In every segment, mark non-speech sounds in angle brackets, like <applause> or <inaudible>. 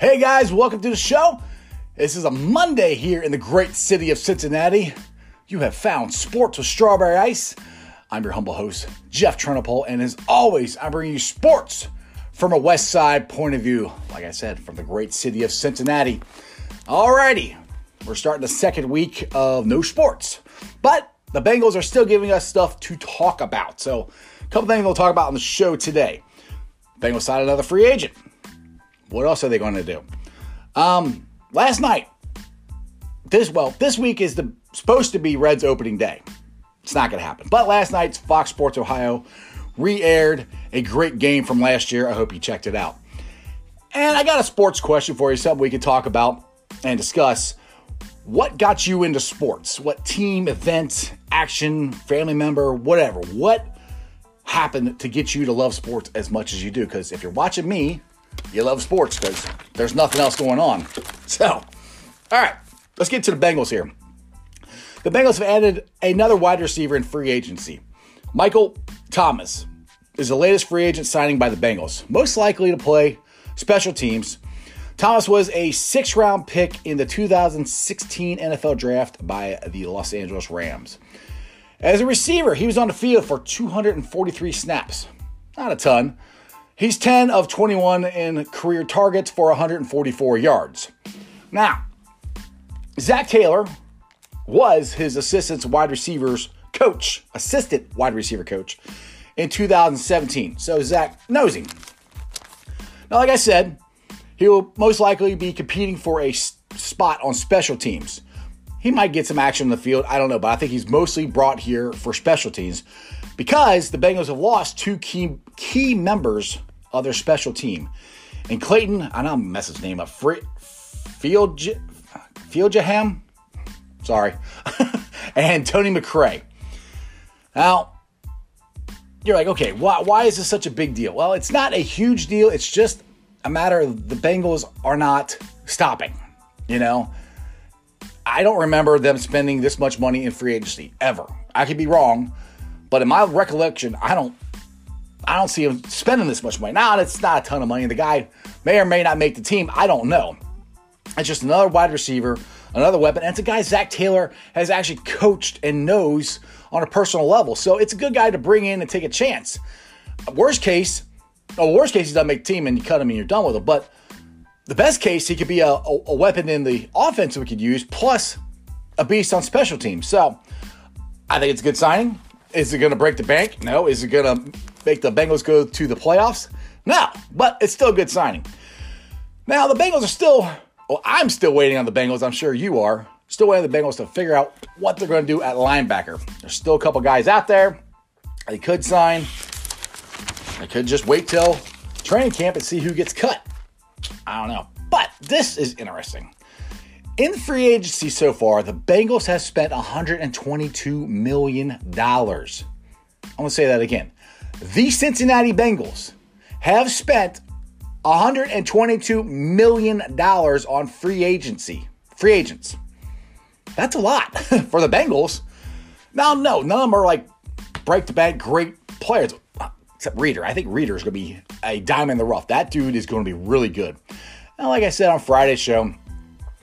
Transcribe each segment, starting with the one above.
Hey guys, welcome to the show. This is a Monday here in the great city of Cincinnati. You have found sports with strawberry ice. I'm your humble host, Jeff Trenopole, and as always, I'm bringing you sports from a West Side point of view. Like I said, from the great city of Cincinnati. Alrighty, we're starting the second week of no sports, but the Bengals are still giving us stuff to talk about. So, a couple things we'll talk about on the show today. Bengals signed another free agent. What else are they going to do? Um, last night, this well, this week is the supposed to be Reds opening day. It's not going to happen. But last night's Fox Sports Ohio re-aired a great game from last year. I hope you checked it out. And I got a sports question for you, something we can talk about and discuss. What got you into sports? What team, event, action, family member, whatever? What happened to get you to love sports as much as you do? Because if you're watching me, you love sports because there's nothing else going on. <laughs> So, all right, let's get to the Bengals here. The Bengals have added another wide receiver in free agency. Michael Thomas is the latest free agent signing by the Bengals, most likely to play special teams. Thomas was a six round pick in the 2016 NFL draft by the Los Angeles Rams. As a receiver, he was on the field for 243 snaps. Not a ton. He's 10 of 21 in career targets for 144 yards. Now, Zac Taylor was his assistant wide receivers coach, assistant wide receiver coach in 2017. So Zac knows him. Now, like I said, he will most likely be competing for a spot on special teams. He might get some action in the field. I don't know, but I think he's mostly brought here for special teams because the Bengals have lost two key key members of their special team. And Clayton, I know I'm messing his name up. Field Fieldjaham, sorry, <laughs> and Tony McRae. Now, you're like, okay, why, why is this such a big deal? Well, it's not a huge deal. It's just a matter of the Bengals are not stopping. You know, I don't remember them spending this much money in free agency ever. I could be wrong, but in my recollection, I don't. I don't see him spending this much money. Now, it's not a ton of money. The guy may or may not make the team. I don't know. It's just another wide receiver, another weapon. And it's a guy Zac Taylor has actually coached and knows on a personal level. So it's a good guy to bring in and take a chance. Worst case, oh, worst case, he doesn't make the team and you cut him and you're done with him. But the best case, he could be a, a, a weapon in the offense we could use, plus a beast on special teams. So I think it's a good signing. Is it going to break the bank? No. Is it going to make the Bengals go to the playoffs? No. But it's still a good signing. Now, the Bengals are still, well, I'm still waiting on the Bengals. I'm sure you are. Still waiting on the Bengals to figure out what they're going to do at linebacker. There's still a couple guys out there they could sign. They could just wait till training camp and see who gets cut. I don't know. But this is interesting. In free agency so far, the Bengals have spent $122 million. I'm going to say that again. The Cincinnati Bengals have spent $122 million on free agency. Free agents. That's a lot <laughs> for the Bengals. Now, no, none of them are like break the bank great players, except Reader. I think Reader is going to be a diamond in the rough. That dude is going to be really good. And like I said on Friday's show,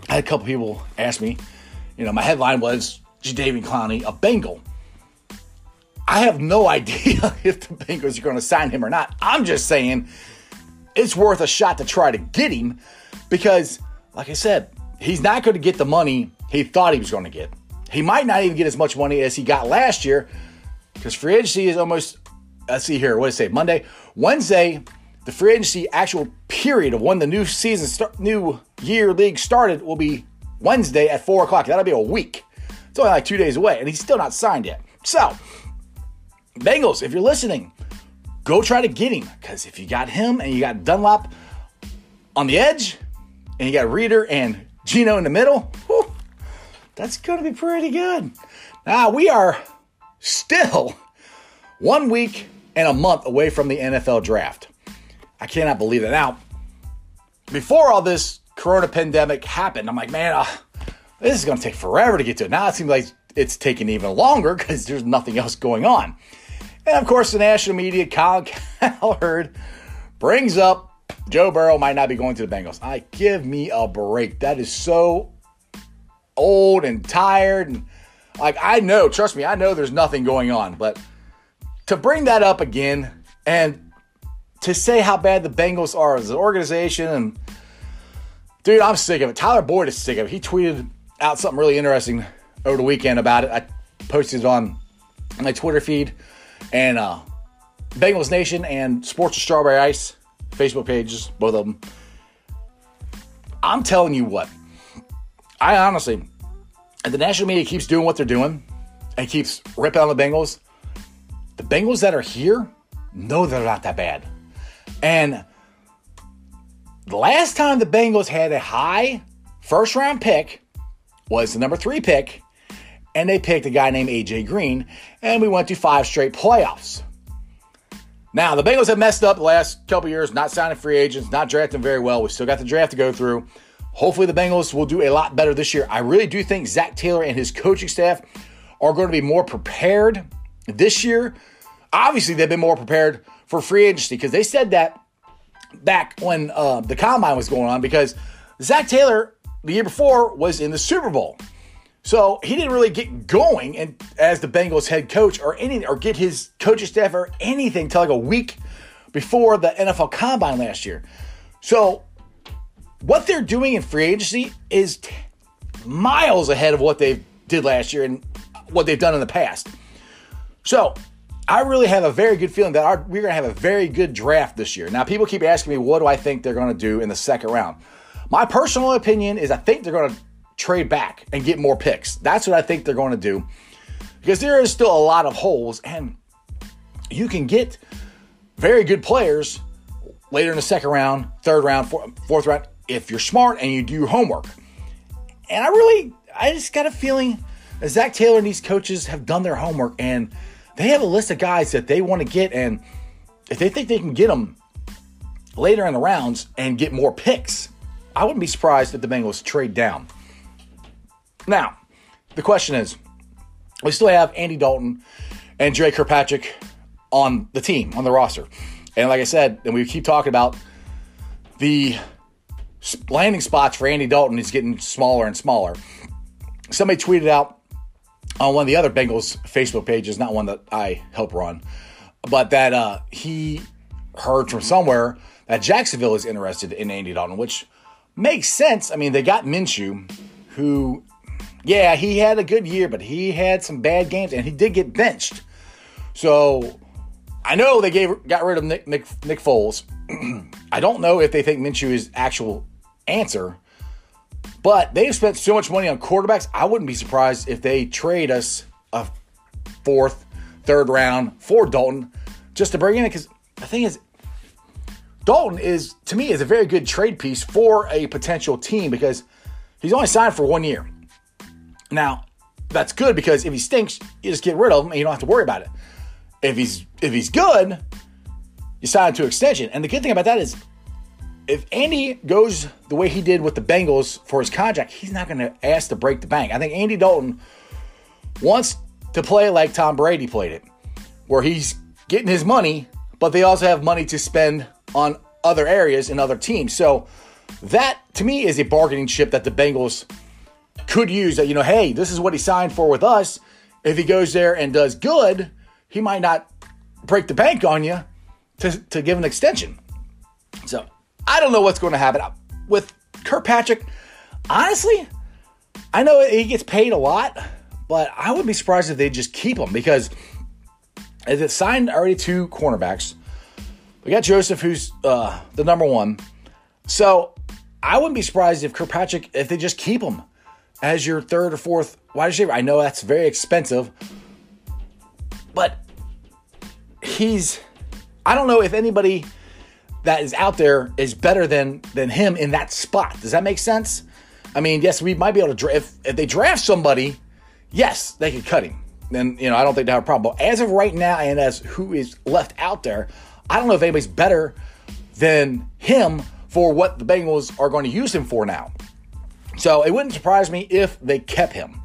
I had a couple people ask me, you know, my headline was Jadeveon Clowney, a Bengal. I have no <laughs> idea if the Bengals are going to sign him or not. I'm just saying it's worth a shot to try to get him because, like I said, he's not going to get the money he thought he was going to get. He might not even get as much money as he got last year because free agency is almost, let's see here, what did I say, Monday? Wednesday, the free agency actual period of when the new season, start, new year league started will be Wednesday at 4 o'clock. That'll be a week. It's only like two days away, and he's still not signed yet. So, Bengals, if you're listening, go try to get him because if you got him and you got Dunlap on the edge, and you got Reader and Geno in the middle, whew, that's going to be pretty good. Now, we are still <laughs> one week and a month away from the NFL draft. I cannot believe it. Now, before all this corona pandemic happened, I'm like, man, uh, this is going to take forever to get to it. Now it seems like it's taking even longer because there's nothing else going on. And of course, the national media, Colin <laughs> Cowherd, brings up Joe Burrow might not be going to the Bengals. I give me a break. That is so old and tired and like I know, trust me, I know there's nothing going on, but to bring that up again and to say how bad the Bengals are as an organization and dude, I'm sick of it. Tyler Boyd is sick of it. He tweeted out something really interesting over the weekend about it. I posted it on my Twitter feed and uh Bengals Nation and Sports of Strawberry Ice Facebook pages, both of them. I'm telling you what, I honestly, the national media keeps doing what they're doing and keeps ripping on the Bengals. The Bengals that are here know they're not that bad. And the last time the Bengals had a high first round pick was the number three pick, and they picked a guy named AJ Green, and we went to five straight playoffs. Now, the Bengals have messed up the last couple years, not signing free agents, not drafting very well. We still got the draft to go through. Hopefully, the Bengals will do a lot better this year. I really do think Zac Taylor and his coaching staff are going to be more prepared this year. Obviously, they've been more prepared for free agency because they said that back when uh, the combine was going on because Zac Taylor the year before was in the Super Bowl. So he didn't really get going and as the Bengals head coach or any or get his coaching staff or anything till like a week before the NFL Combine last year. So what they're doing in free agency is t- miles ahead of what they did last year and what they've done in the past. So I really have a very good feeling that our, we're going to have a very good draft this year. Now, people keep asking me, what do I think they're going to do in the second round? My personal opinion is I think they're going to trade back and get more picks. That's what I think they're going to do because there is still a lot of holes and you can get very good players later in the second round, third round, fourth round if you're smart and you do your homework. And I really, I just got a feeling that Zac Taylor and these coaches have done their homework and they have a list of guys that they want to get. And if they think they can get them later in the rounds and get more picks, I wouldn't be surprised if the Bengals trade down. Now, the question is we still have Andy Dalton and Dre Kirkpatrick on the team, on the roster. And like I said, and we keep talking about the landing spots for Andy Dalton is getting smaller and smaller. Somebody tweeted out on one of the other Bengals Facebook pages, not one that I help run, but that uh, he heard from somewhere that Jacksonville is interested in Andy Dalton, which makes sense. I mean, they got Minshew, who yeah, he had a good year, but he had some bad games and he did get benched. So I know they gave got rid of Nick Nick, Nick Foles. <clears throat> I don't know if they think Minshew is actual answer, but they've spent so much money on quarterbacks. I wouldn't be surprised if they trade us a fourth, third round for Dalton just to bring in it. Because the thing is, Dalton is to me is a very good trade piece for a potential team because he's only signed for one year. Now, that's good because if he stinks, you just get rid of him and you don't have to worry about it. If he's if he's good, you sign him to extension. And the good thing about that is if Andy goes the way he did with the Bengals for his contract, he's not going to ask to break the bank. I think Andy Dalton wants to play like Tom Brady played it, where he's getting his money, but they also have money to spend on other areas and other teams. So that to me is a bargaining chip that the Bengals could use that, you know, hey, this is what he signed for with us. If he goes there and does good, he might not break the bank on you to, to give an extension. So I don't know what's going to happen. With Kirkpatrick, honestly, I know he gets paid a lot, but I wouldn't be surprised if they just keep him because as it signed already two cornerbacks. We got Joseph, who's uh, the number one. So I wouldn't be surprised if Kirkpatrick, if they just keep him as your third or fourth wide receiver. I know that's very expensive, but he's I don't know if anybody that is out there is better than than him in that spot. Does that make sense? I mean, yes, we might be able to draft if, if they draft somebody, yes, they could cut him. Then you know I don't think they have a problem. But as of right now, and as who is left out there, I don't know if anybody's better than him for what the Bengals are going to use him for now. So it wouldn't surprise me if they kept him.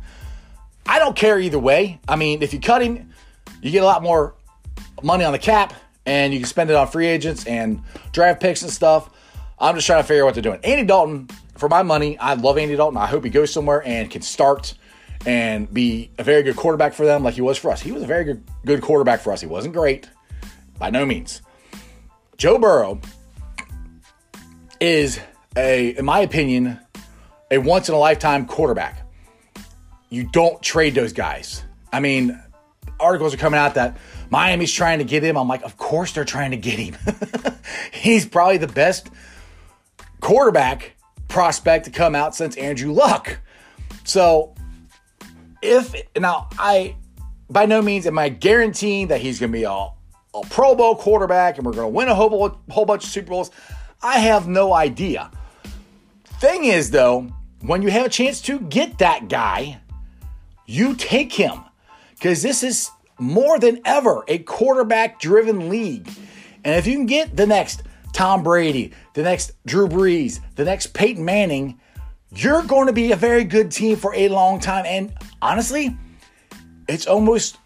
I don't care either way. I mean, if you cut him, you get a lot more money on the cap, and you can spend it on free agents and draft picks and stuff. I'm just trying to figure out what they're doing. Andy Dalton, for my money, I love Andy Dalton. I hope he goes somewhere and can start and be a very good quarterback for them like he was for us. He was a very good good quarterback for us. He wasn't great by no means. Joe Burrow is a in my opinion a once in a lifetime quarterback. You don't trade those guys. I mean, articles are coming out that Miami's trying to get him. I'm like, of course they're trying to get him. <laughs> He's probably the best quarterback prospect to come out since Andrew Luck. So if now I by no means am I guaranteeing that he's going to be a, a Pro Bowl quarterback and we're going to win a whole, whole bunch of Super Bowls. I have no idea. Thing is, though, when you have a chance to get that guy, you take him because this is more than ever a quarterback driven league. And if you can get the next Tom Brady, the next Drew Brees, the next Peyton Manning, you're going to be a very good team for a long time. And honestly, it's almost,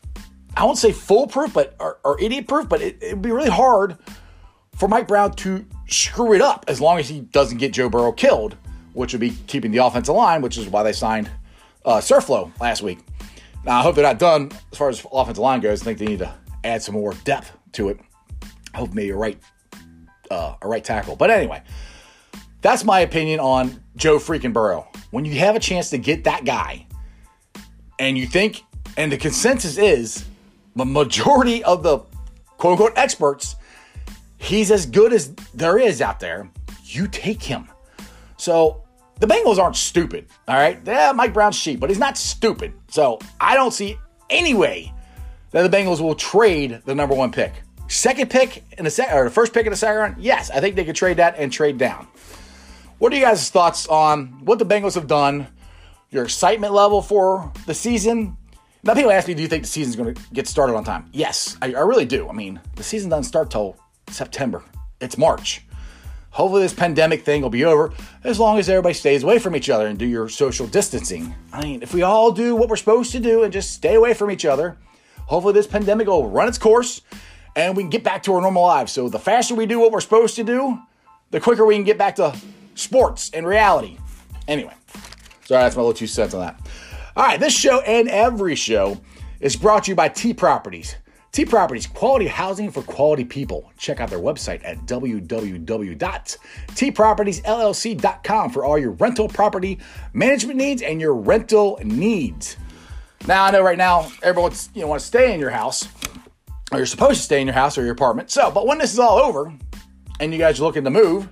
I won't say foolproof, but or, or idiot proof, but it, it'd be really hard for Mike Brown to screw it up as long as he doesn't get Joe Burrow killed, which would be keeping the offensive line, which is why they signed uh, Su'a-Filo last week. Now, I hope they're not done as far as offensive line goes. I think they need to add some more depth to it. I hope maybe a right, uh, a right tackle. But anyway, that's my opinion on Joe freaking Burrow. When you have a chance to get that guy, and you think, and the consensus is, the majority of the quote unquote experts, he's as good as there is out there. You take him. So the Bengals aren't stupid, all right? Yeah, Mike Brown's cheap, but he's not stupid. So I don't see any way that the Bengals will trade the number one pick. Second pick in the second, or the first pick in the second round, yes, I think they could trade that and trade down. What are you guys' thoughts on what the Bengals have done? Your excitement level for the season? Now, people ask me, do you think the season's going to get started on time? Yes, I, I really do. I mean, the season doesn't start till September. It's March. Hopefully, this pandemic thing will be over as long as everybody stays away from each other and do your social distancing. I mean, if we all do what we're supposed to do and just stay away from each other, hopefully, this pandemic will run its course and we can get back to our normal lives. So, the faster we do what we're supposed to do, the quicker we can get back to sports and reality. Anyway, sorry, that's my little two cents on that. All right, this show and every show is brought to you by T Properties. T Properties, quality housing for quality people. Check out their website at www.tpropertiesllc.com for all your rental property management needs and your rental needs. Now, I know right now everyone's you know want to stay in your house, or you're supposed to stay in your house or your apartment. So, but when this is all over and you guys are looking to move,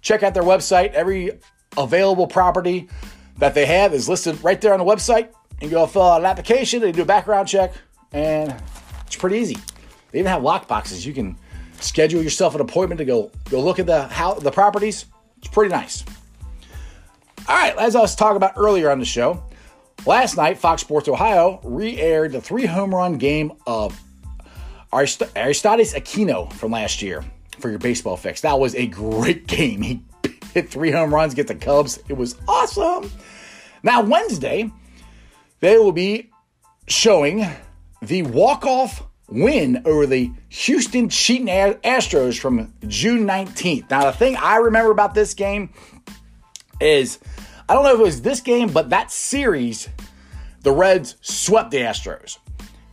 check out their website. Every available property that they have is listed right there on the website. You go fill out an application, they do a background check, and it's pretty easy. They even have lock boxes. You can schedule yourself an appointment to go go look at the how the properties. It's pretty nice. All right, as I was talking about earlier on the show, last night Fox Sports Ohio re-aired the three home run game of Aristides Aquino from last year for your baseball fix. That was a great game. He <laughs> hit three home runs, get the Cubs. It was awesome. Now Wednesday, they will be showing the walk-off win over the Houston Cheating Astros from June 19th. Now, the thing I remember about this game is I don't know if it was this game, but that series, the Reds swept the Astros.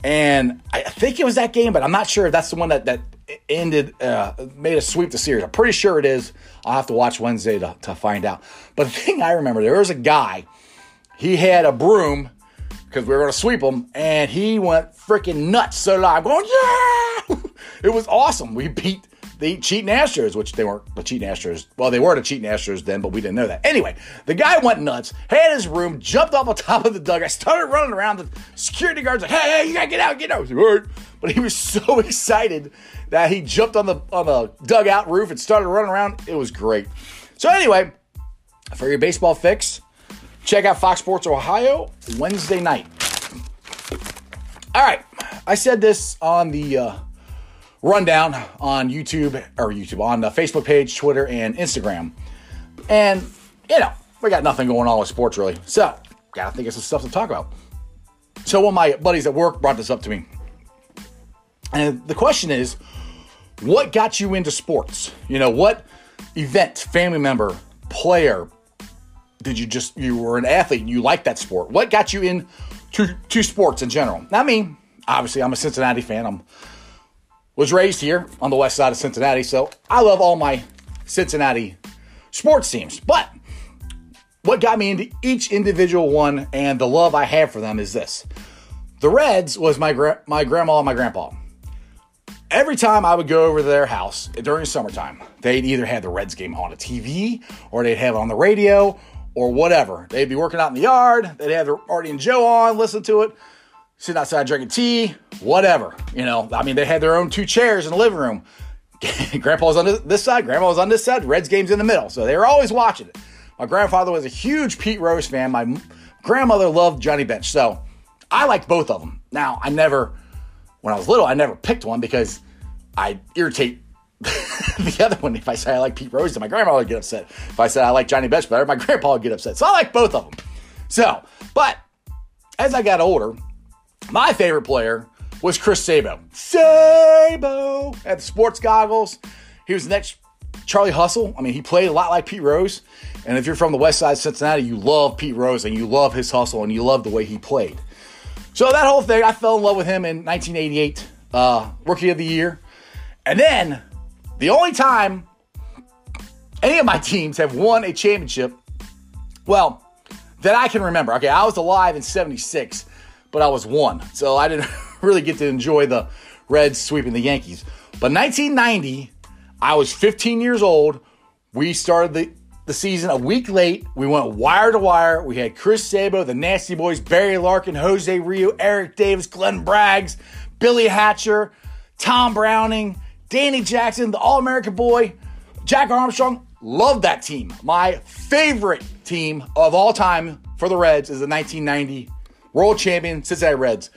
And I think it was that game, but I'm not sure if that's the one that, that ended, uh, made a sweep the series. I'm pretty sure it is. I'll have to watch Wednesday to, to find out. But the thing I remember, there was a guy, he had a broom because we were going to sweep them, and he went freaking nuts so. I'm going, yeah! <laughs> it was awesome. We beat the cheating Astros, which they weren't the cheating Astros. Well, they were the cheating Astros then, but we didn't know that. Anyway, the guy went nuts, had his room, jumped off on top of the dugout, started running around. The security guards like, hey, hey, you gotta get out, get out. All right. But he was <laughs> so excited that he jumped on the on the dugout roof and started running around. It was great. So anyway, for your baseball fix, check out Fox Sports Ohio Wednesday night. All right, I said this on the uh, rundown on YouTube or YouTube on the Facebook page, Twitter, and Instagram, and you know we got nothing going on with sports really, so gotta think of some stuff to talk about. So one of my buddies at work brought this up to me, and the question is, what got you into sports? You know, what event, family member, player did you just you were an athlete and you liked that sport? What got you in to, to sports in general? Now, me, obviously, I'm a Cincinnati fan. I'm was raised here on the west side of Cincinnati, so I love all my Cincinnati sports teams. But what got me into each individual one and the love I have for them is this: the Reds was my gra- my grandma and my grandpa every time I would go over to their house during summertime, they'd either have the Reds game on a TV or they'd have it on the radio or whatever. They'd be working out in the yard, they'd have their Marty and Joe on, listen to it, sitting outside drinking tea, whatever. You know, I mean, they had their own two chairs in the living room. <laughs> Grandpa was on this side, Grandma was on this side, Reds game's in the middle. So they were always watching it. My grandfather was a huge Pete Rose fan. My grandmother loved Johnny Bench. So I liked both of them. Now, I never when I was little, I never picked one because I irritate <laughs> the other one. If I say I like Pete Rose, my grandma would get upset. If I said I like Johnny Bench better, my grandpa would get upset. So I like both of them. So, but as I got older, my favorite player was Chris Sabo. Sabo had the sports goggles. He was the next Charlie Hustle. I mean, he played a lot like Pete Rose. And if you're from the west side of Cincinnati, you love Pete Rose and you love his hustle and you love the way he played. So that whole thing, I fell in love with him in 1988, uh, Rookie of the Year. And then the only time any of my teams have won a championship, well, that I can remember. Okay, I was alive in 76, but I was one. So I didn't <laughs> really get to enjoy the Reds sweeping the Yankees. But 1990, I was 15 years old. We started the the season a week late. We went wire to wire. We had Chris Sabo, the Nasty Boys, Barry Larkin, Jose Rijo, Eric Davis, Glenn Braggs, Billy Hatcher, Tom Browning, Danny Jackson, the All American boy, Jack Armstrong. Love that team. My favorite team of all time for the Reds is the 1990 World Champion Cincinnati Reds.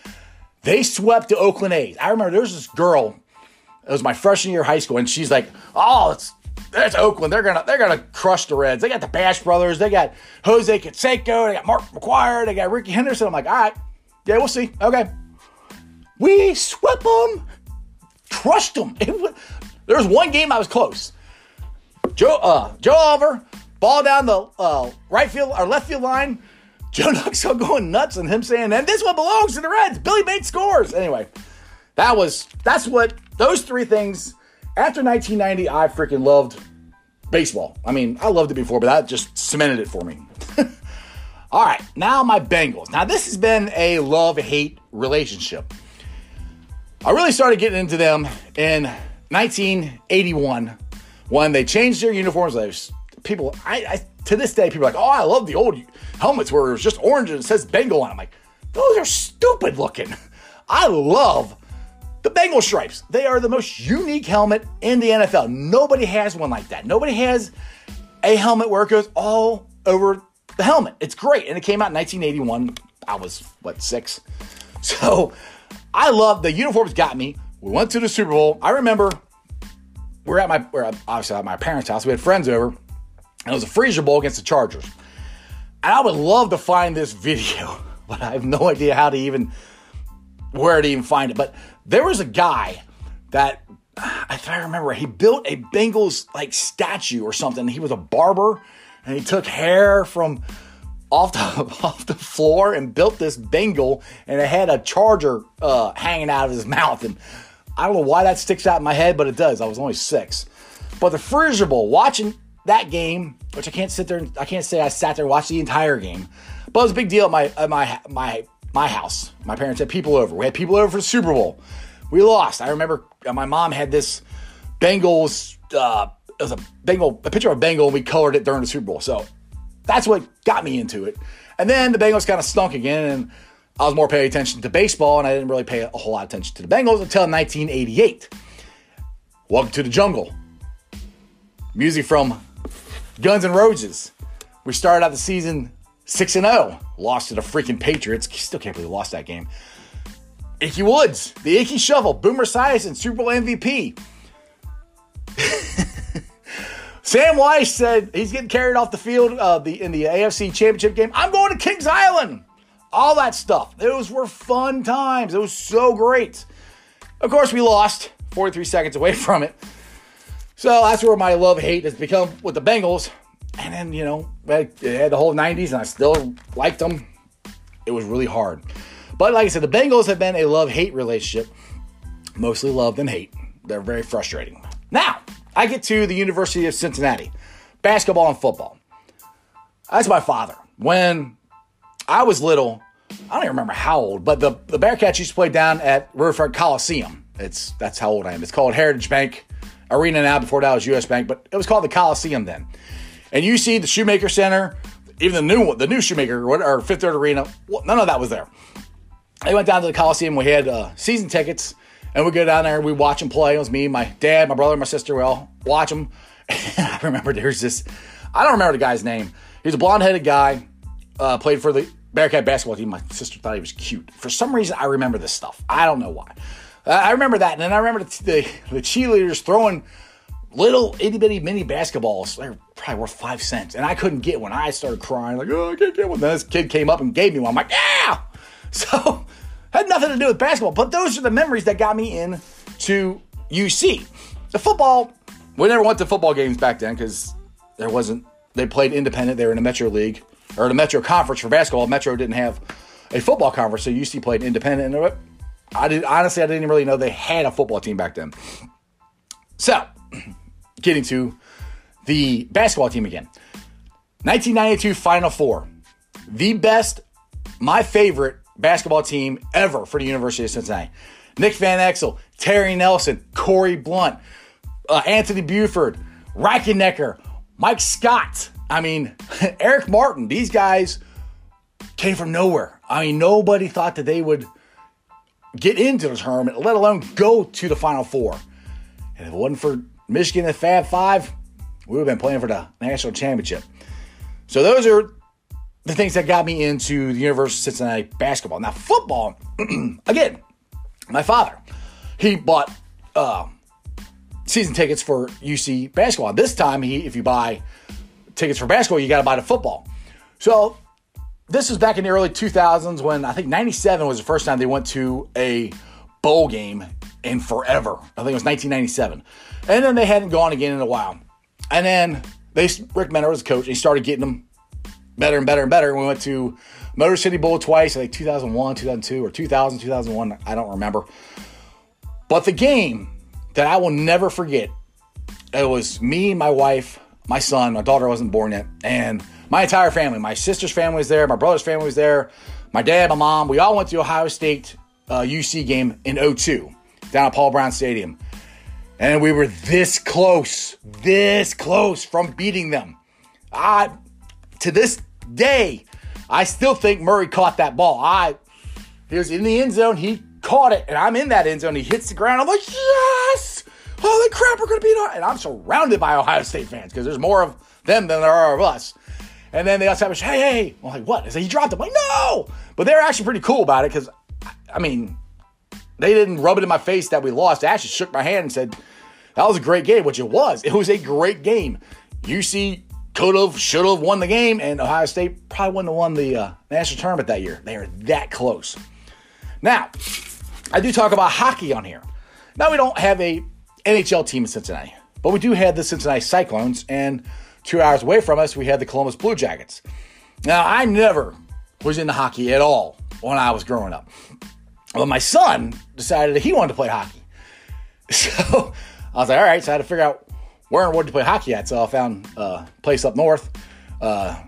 They swept the Oakland A's. I remember there was this girl. It was my freshman year of high school, and she's like, "Oh, it's that's Oakland. They're gonna they're gonna crush the Reds. They got the Bash brothers. They got Jose Canseco. They got Mark McGwire. They got Rickey Henderson. I'm like, all right, yeah, we'll see. Okay, we swept them, crushed them. <laughs> Was, there was one game I was close. Joe uh, Joe Oliver ball down the uh, right field or left field line. <laughs> Joe Nuxhall going nuts and him saying, and this one belongs to the Reds. Billy Bates scores. Anyway, that was that's what those three things after 1990, I freaking loved baseball. I mean, I loved it before, but that just cemented it for me. <laughs> All right, now my Bengals. Now, this has been a love hate relationship. I really started getting into them in 1981 when they changed their uniforms. There's people, I, I, to this day, people are like, oh, I love the old helmets where it was just orange and it says Bengal on. I'm like, those are stupid looking. <laughs> I love the Bengal stripes, they are the most unique helmet in the NFL. Nobody has one like that. Nobody has a helmet where it goes all over the helmet. It's great. And it came out in 1981. I was, what, six? <laughs> So I love the uniforms, got me. We went to the Super Bowl. I remember we're at my, we're obviously at my parents' house. We had friends over, and it was a freezer bowl against the Chargers. And I would love to find this <laughs> video, but I have no idea how to even where to even find it. But there was a guy that, if I remember, he built a Bengals like statue or something. He was a barber and he took hair from off the <laughs> off the floor and built this Bengal, and it had a charger uh, hanging out of his <laughs> mouth. And I don't know why that sticks out in my head, but it does. I was only six. But the Freezer Bowl, watching that game, which I can't sit there, I can't say I sat there and watched the entire game, but it was a big deal at my at my my my house. My parents had people over. We had people over for the Super Bowl. We lost. I remember uh, my mom had this Bengals. Uh, it was a Bengal, a picture of a Bengal, and we colored it during the Super Bowl. So that's what got me into it. And then the Bengals kind of stunk again, and I was more paying attention to baseball, and I didn't really pay a whole lot of attention to the Bengals until 1988. Welcome to the Jungle. Music from Guns N' Roses. We started out the season 6 and 0. Lost to the freaking Patriots. Still can't believe we lost that game. Ickey Woods, the Ickey Shuffle, Boomer Esiason, Super Bowl MVP. <laughs> Sam Wyche said he's getting carried off the field uh, the, in the AFC Championship game. I'm going to Kings Island. All that stuff. Those were fun times. It was so great. Of course, we lost 43 seconds away <laughs> from it. So that's where my love hate has become with the Bengals. And then, you know, I had the whole 90s and I still liked them. It was really hard. But like I said, the Bengals have been a love hate relationship, mostly love than hate. They're very frustrating. Now, I get to the University of Cincinnati, basketball and football. That's my father. When I was little, I don't even remember how old, but the, the Bearcats used to play down at Riverfront Coliseum. It's that's how old I am. It's called Heritage Bank Arena now. Before that was U.S. Bank, but it was called the Coliseum then. And you see the Shoemaker Center, even the new one, the new Shoemaker or Fifth Third Arena. None of that was there. I went down to the Coliseum. We had uh, season tickets, and we go down there and we watch them play. It was me, my dad, my brother, my sister. We all watch them. And <laughs> I remember there's this. I don't remember the guy's name. He's a blonde headed guy. Uh, played for the Bearcat basketball team. My sister thought he was cute. For some reason, I remember this stuff. I don't know why. I remember that, and then I remember the, the, the cheerleaders throwing little itty bitty mini basketballs. They're probably worth five cents, and I couldn't get one. I started crying like, "Oh, I can't get one." Then this kid came up and gave me one. I'm like, "Yeah!" <laughs> So had nothing to do with basketball, but those are the memories that got me in to UC. The football, we never went to football games back then because there wasn't. They played independent. They were in a Metro League or the Metro Conference for basketball. Metro didn't have a football conference, so UC played independent. And I did honestly, I didn't really know they had a football team back then. So, <clears throat> getting to the basketball team again. 1992 Final Four, the best, my favorite basketball team ever for the University of Cincinnati. Nick Van Exel, Terry Nelson, Corie Blount, uh, Anthony Buford, Reichennecker, Mike Scott. I mean, <laughs> Eric Martin. These guys came from nowhere. I mean, nobody thought that they would get into the tournament, let alone go to the Final Four. And if it wasn't for Michigan and Fab Five, we would have been playing for the national championship. So those are the things that got me into the University of Cincinnati basketball. Now, football, <clears throat> again, my father, he bought uh, season tickets for UC basketball. This time, he if you buy tickets for basketball, you got to buy the football. So this was back in the early 2000s when I think 97 was the first time they went to a bowl game in forever. I think it was 1997. And then they hadn't gone again in a while. And then they Rick Minter was coach, and he started getting them better and better and better. We went to Motor City Bowl twice, I think 2001, 2002, or 2000, 2001. I don't remember. But the game that I will never forget, it was me, my wife, my son, my daughter wasn't born yet, and my entire family. My sister's family was there, my brother's family was there, my dad, my mom. We all went to Ohio State uh, UC game in 02 down at Paul Brown Stadium. And we were this close, this close from beating them. I to this day, I still think Murray caught that ball. I he was in the end zone, he caught it, and I'm in that end zone. He hits the ground. I'm like, yes! Holy crap, we're gonna beat it! And I'm surrounded by Ohio State fans because there's more of them than there are of us. And then they also have a hey, hey, I'm like, what? Is he dropped it? I'm like, no! But they're actually pretty cool about it because, I mean, they didn't rub it in my face that we lost. They actually shook my hand and said, that was a great game, which it was. It was a great game. UC could have, should have won the game, and Ohio State probably wouldn't have won the uh, national tournament that year. They are that close. Now, I do talk about hockey on here. Now we don't have a NHL team in Cincinnati, but we do have the Cincinnati Cyclones, and two hours away from us, we had the Columbus Blue Jackets. Now, I never was into hockey at all when I was growing up. But my son decided that he wanted to play hockey. <laughs> So I was like, all right, so I had to figure out where and where to play hockey at. So I found a place up north, uh,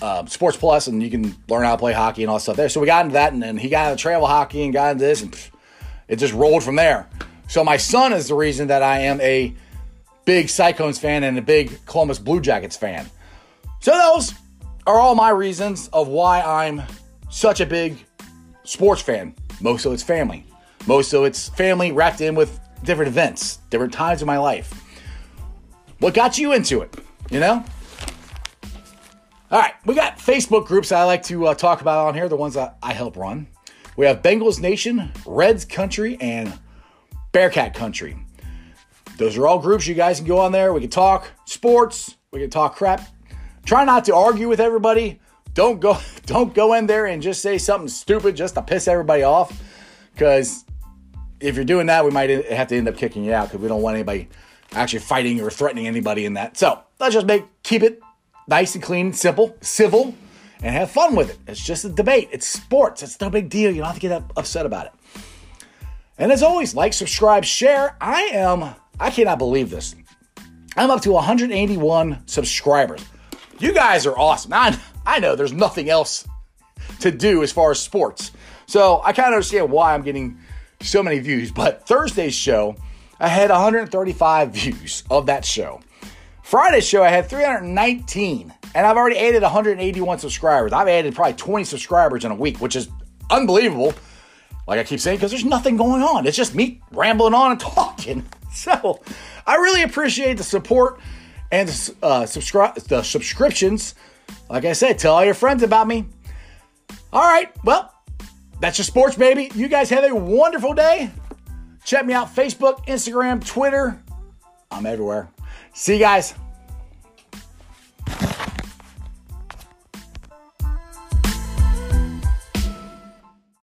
uh, Sports Plus, and you can learn how to play hockey and all that stuff there. So we got into that, and then he got into travel hockey and got into this, and pff, it just rolled from there. So my son is the reason that I am a big Cyclones fan and a big Columbus Blue Jackets fan. So those are all my reasons of why I'm such a big sports fan. Most of it's family. Most of it's family wrapped in with different events, different times in my life. What got you into it? You know? All right, we got Facebook groups I like to uh, talk about on here, the ones that I help run. We have Bengals Nation, Reds Country, and Bearcat Country. Those are all groups you guys can go on there. We can talk sports, we can talk crap. Try not to argue with everybody. Don't go <laughs> don't go in there and just say something stupid just to piss everybody off cuz if you're doing that, we might have to end up kicking you out because we don't want anybody actually fighting or threatening anybody in that. So let's just make keep it nice and clean, simple, civil, and have fun with it. It's just a debate. It's sports. It's no big deal. You don't have to get upset about it. And as always, like, subscribe, share. I am, I cannot believe this. I'm up to 181 subscribers. You guys are awesome. I, I know there's nothing else to do as far as sports. So I kind of understand why I'm getting so many views. But Thursday's show, I had 135 <laughs> views of that show. Friday's show, I had 319, and I've already added 181 subscribers. I've added probably 20 subscribers in a week, which is unbelievable. Like I keep saying, because there's nothing going on. It's just me rambling on and <laughs> talking. So I really appreciate the support and uh, subscribe the subscriptions. Like I said, tell all your friends about me. All right, well, that's your sports, baby. You guys have a wonderful day. Check me out Facebook, Instagram, Twitter. I'm everywhere. See you guys.